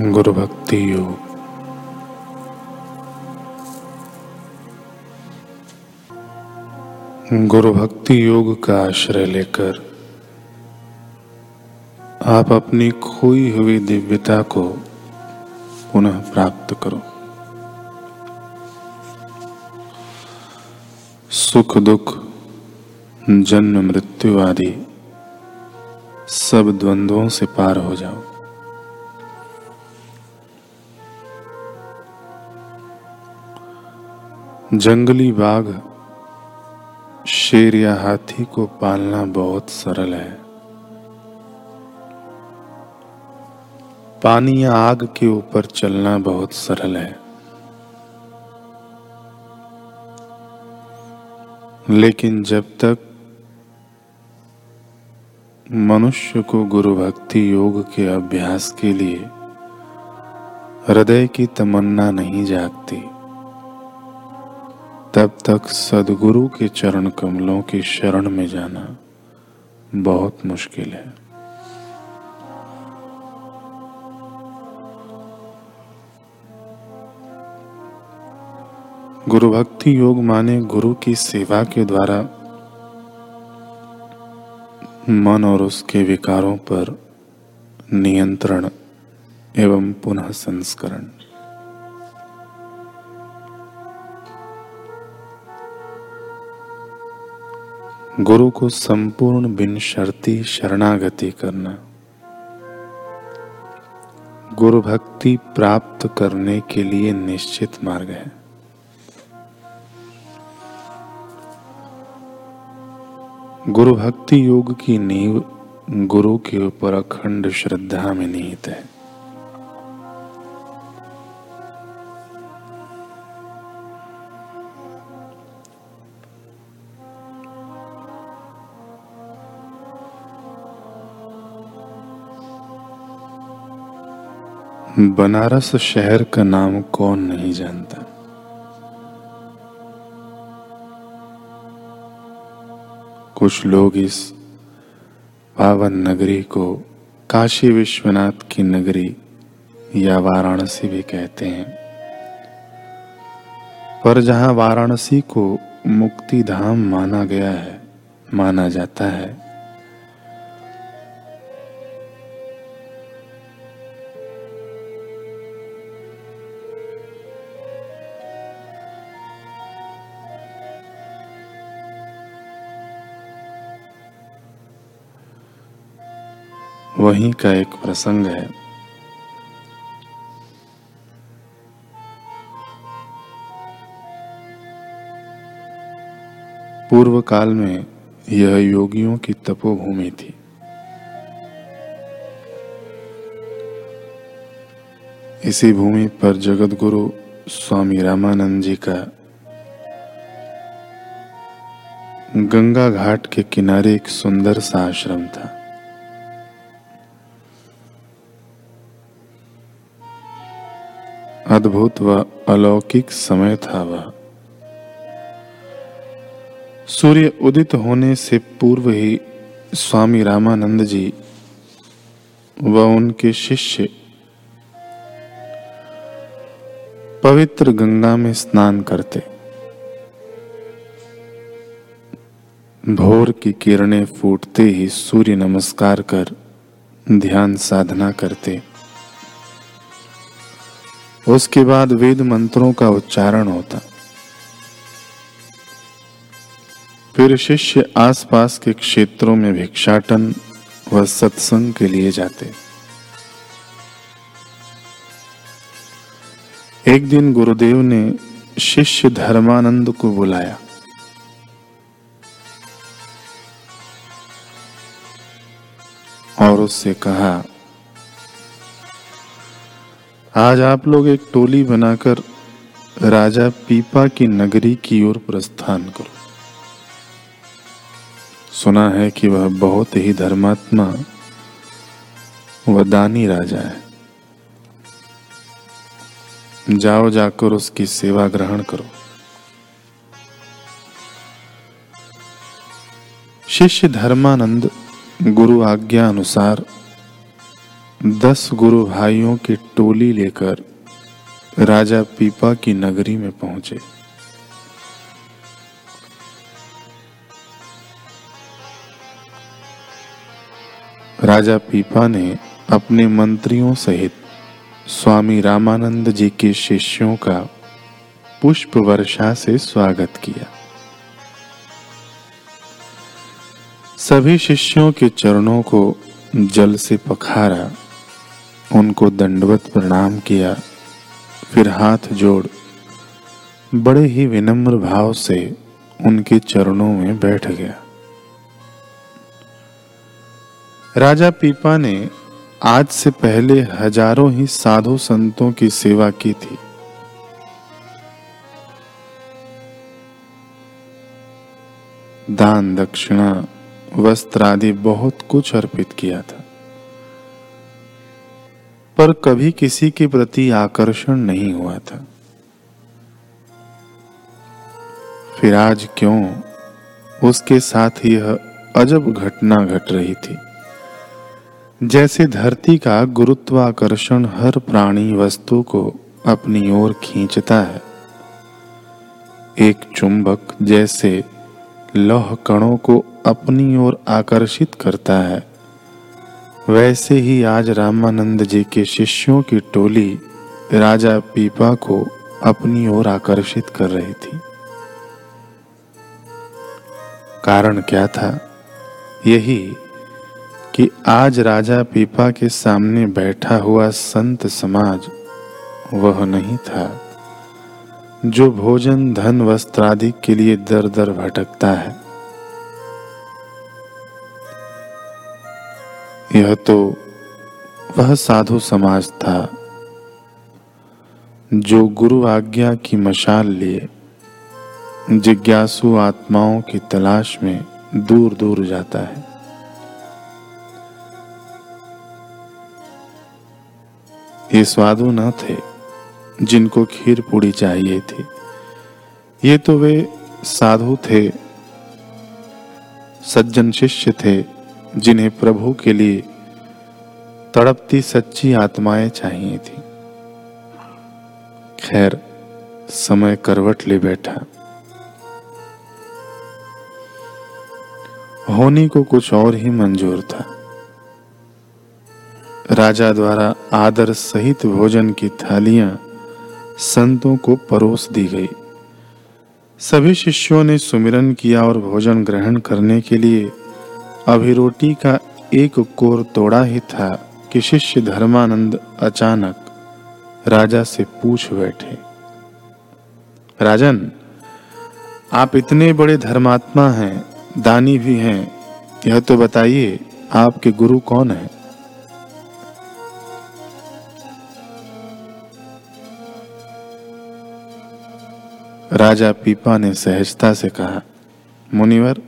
गुरु भक्ति योग। गुरु भक्ति योग का आश्रय लेकर आप अपनी खोई हुई दिव्यता को पुनः प्राप्त करो। सुख दुख, जन्म मृत्यु आदि सब द्वंद्वों से पार हो जाओ। जंगली बाघ शेर या हाथी को पालना बहुत सरल है। पानी या आग के ऊपर चलना बहुत सरल है। लेकिन जब तक मनुष्य को गुरु भक्ति योग के अभ्यास के लिए हृदय की तमन्ना नहीं जागती तब तक सदगुरु के चरण कमलों की शरण में जाना बहुत मुश्किल है। गुरु भक्ति योग माने गुरु की सेवा के द्वारा मन और उसके विकारों पर नियंत्रण एवं पुनः संस्करण। गुरु को संपूर्ण बिन शर्ती शरणागति करना। गुरु भक्ति प्राप्त करने के लिए निश्चित मार्ग है। गुरु भक्ति योग की नींव गुरु के ऊपर अखंड श्रद्धा में निहित है। बनारस शहर का नाम कौन नहीं जानता? कुछ लोग इस पावन नगरी को काशी विश्वनाथ की नगरी या वाराणसी भी कहते हैं। पर जहाँ वाराणसी को मुक्ति धाम माना गया है, माना जाता है वहीं का एक प्रसंग है। पूर्व काल में यह योगियों की तपोभूमि थी। इसी भूमि पर जगत गुरु स्वामी रामानंद जी का गंगा घाट के किनारे एक सुंदर सा आश्रम था। अद्भुत व अलौकिक समय था वह। सूर्य उदित होने से पूर्व ही स्वामी रामानंद जी व उनके शिष्य पवित्र गंगा में स्नान करते। भोर की किरणें फूटते ही सूर्य नमस्कार कर ध्यान साधना करते। उसके बाद वेद मंत्रों का उच्चारण होता। फिर शिष्य आसपास के क्षेत्रों में भिक्षाटन व सत्संग के लिए जाते। एक दिन गुरुदेव ने शिष्य धर्मानंद को बुलाया। और उससे कहा आज आप लोग एक टोली बनाकर राजा पीपा की नगरी की ओर प्रस्थान करो। सुना है कि वह बहुत ही धर्मात्मा व दानी राजा है। जाओ जाकर उसकी सेवा ग्रहण करो। शिष्य धर्मानंद गुरु आज्ञा अनुसार दस गुरु भाइयों की टोली लेकर राजा पीपा की नगरी में पहुँचे। राजा पीपा ने अपने मंत्रियों सहित स्वामी रामानंद जी के शिष्यों का पुष्प वर्षा से स्वागत किया। सभी शिष्यों के चरणों को जल से पखारा उनको दंडवत प्रणाम किया, फिर हाथ जोड़, बड़े ही विनम्र भाव से उनके चरणों में बैठ गया। राजा पीपा ने आज से पहले हज़ारों ही साधु संतों की सेवा की थी। दान, दक्षिणा वस्त्र आदि बहुत कुछ अर्पित किया था। पर कभी किसी के प्रति आकर्षण नहीं हुआ था। फिर आज क्यों उसके साथ यह अजब घटना घट रही थी? जैसे धरती का गुरुत्वाकर्षण हर प्राणी वस्तु को अपनी ओर खींचता है। एक चुंबक जैसे लौह कणों को अपनी ओर आकर्षित करता है। वैसे ही आज रामानंद जी के शिष्यों की टोली राजा पीपा को अपनी ओर आकर्षित कर रही थी। कारण क्या था? यही कि आज राजा पीपा के सामने बैठा हुआ संत समाज वह नहीं था, जो भोजन, धन वस्त्र आदि के लिए दर दर भटकता है। यह तो वह साधु समाज था, जो गुरु आज्ञा की मशाल लिए जिज्ञासु आत्माओं की तलाश में दूर दूर जाता है। ये स्वादु न थे, जिनको खीर पूड़ी चाहिए थी। ये तो वे साधु थे, सज्जन शिष्य थे जिन्हें प्रभु के लिए तड़पती सच्ची आत्माएँ चाहिए थी। खैर, समय करवट ले बैठा। होनी को कुछ और ही मंजूर था। राजा द्वारा आदर सहित भोजन की थालियाँ संतों को परोस दी गई। सभी शिष्यों ने सुमिरन किया और भोजन ग्रहण करने के लिए अभी रोटी का एक कोर तोड़ा ही था कि शिष्य धर्मानंद अचानक राजा से पूछ बैठे, राजन, आप इतने बड़े धर्मात्मा हैं, दानी भी हैं, यह तो बताइए आपके गुरु कौन है? राजा पीपा ने सहजता से कहा, मुनिवर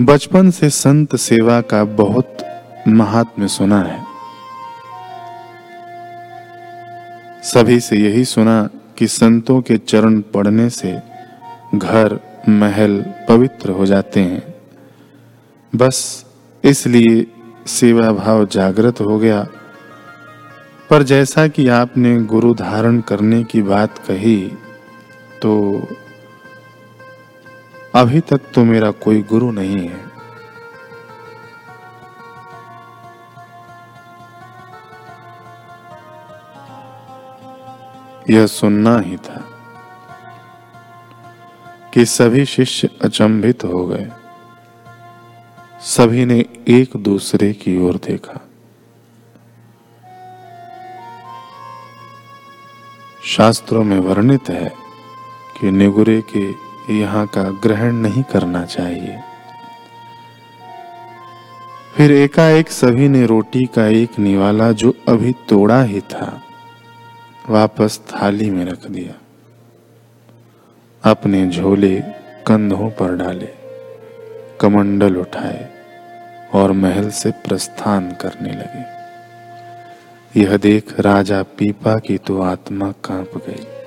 बचपन से संत सेवा का बहुत महात्म्य सुना है। सभी से यही सुना कि संतों के चरण पड़ने से घर, महल पवित्र हो जाते हैं। बस इसलिए सेवा भाव जागृत हो गया। पर जैसा कि आपने गुरु धारण करने की बात कही तो अभी तक तो मेरा कोई गुरु नहीं है। यह सुनना ही था कि सभी शिष्य अचंभित हो गए। सभी ने एक दूसरे की ओर देखा। शास्त्रों में वर्णित है कि निगुरे के यहाँ का ग्रहण नहीं करना चाहिए। फिर एकाएक सभी ने रोटी का एक निवाला जो अभी तोड़ा ही था, वापस थाली में रख दिया। अपने झोले कंधों पर डाले, कमंडल उठाए और महल से प्रस्थान करने लगे। यह देख राजा पीपा की तो आत्मा काँप गई।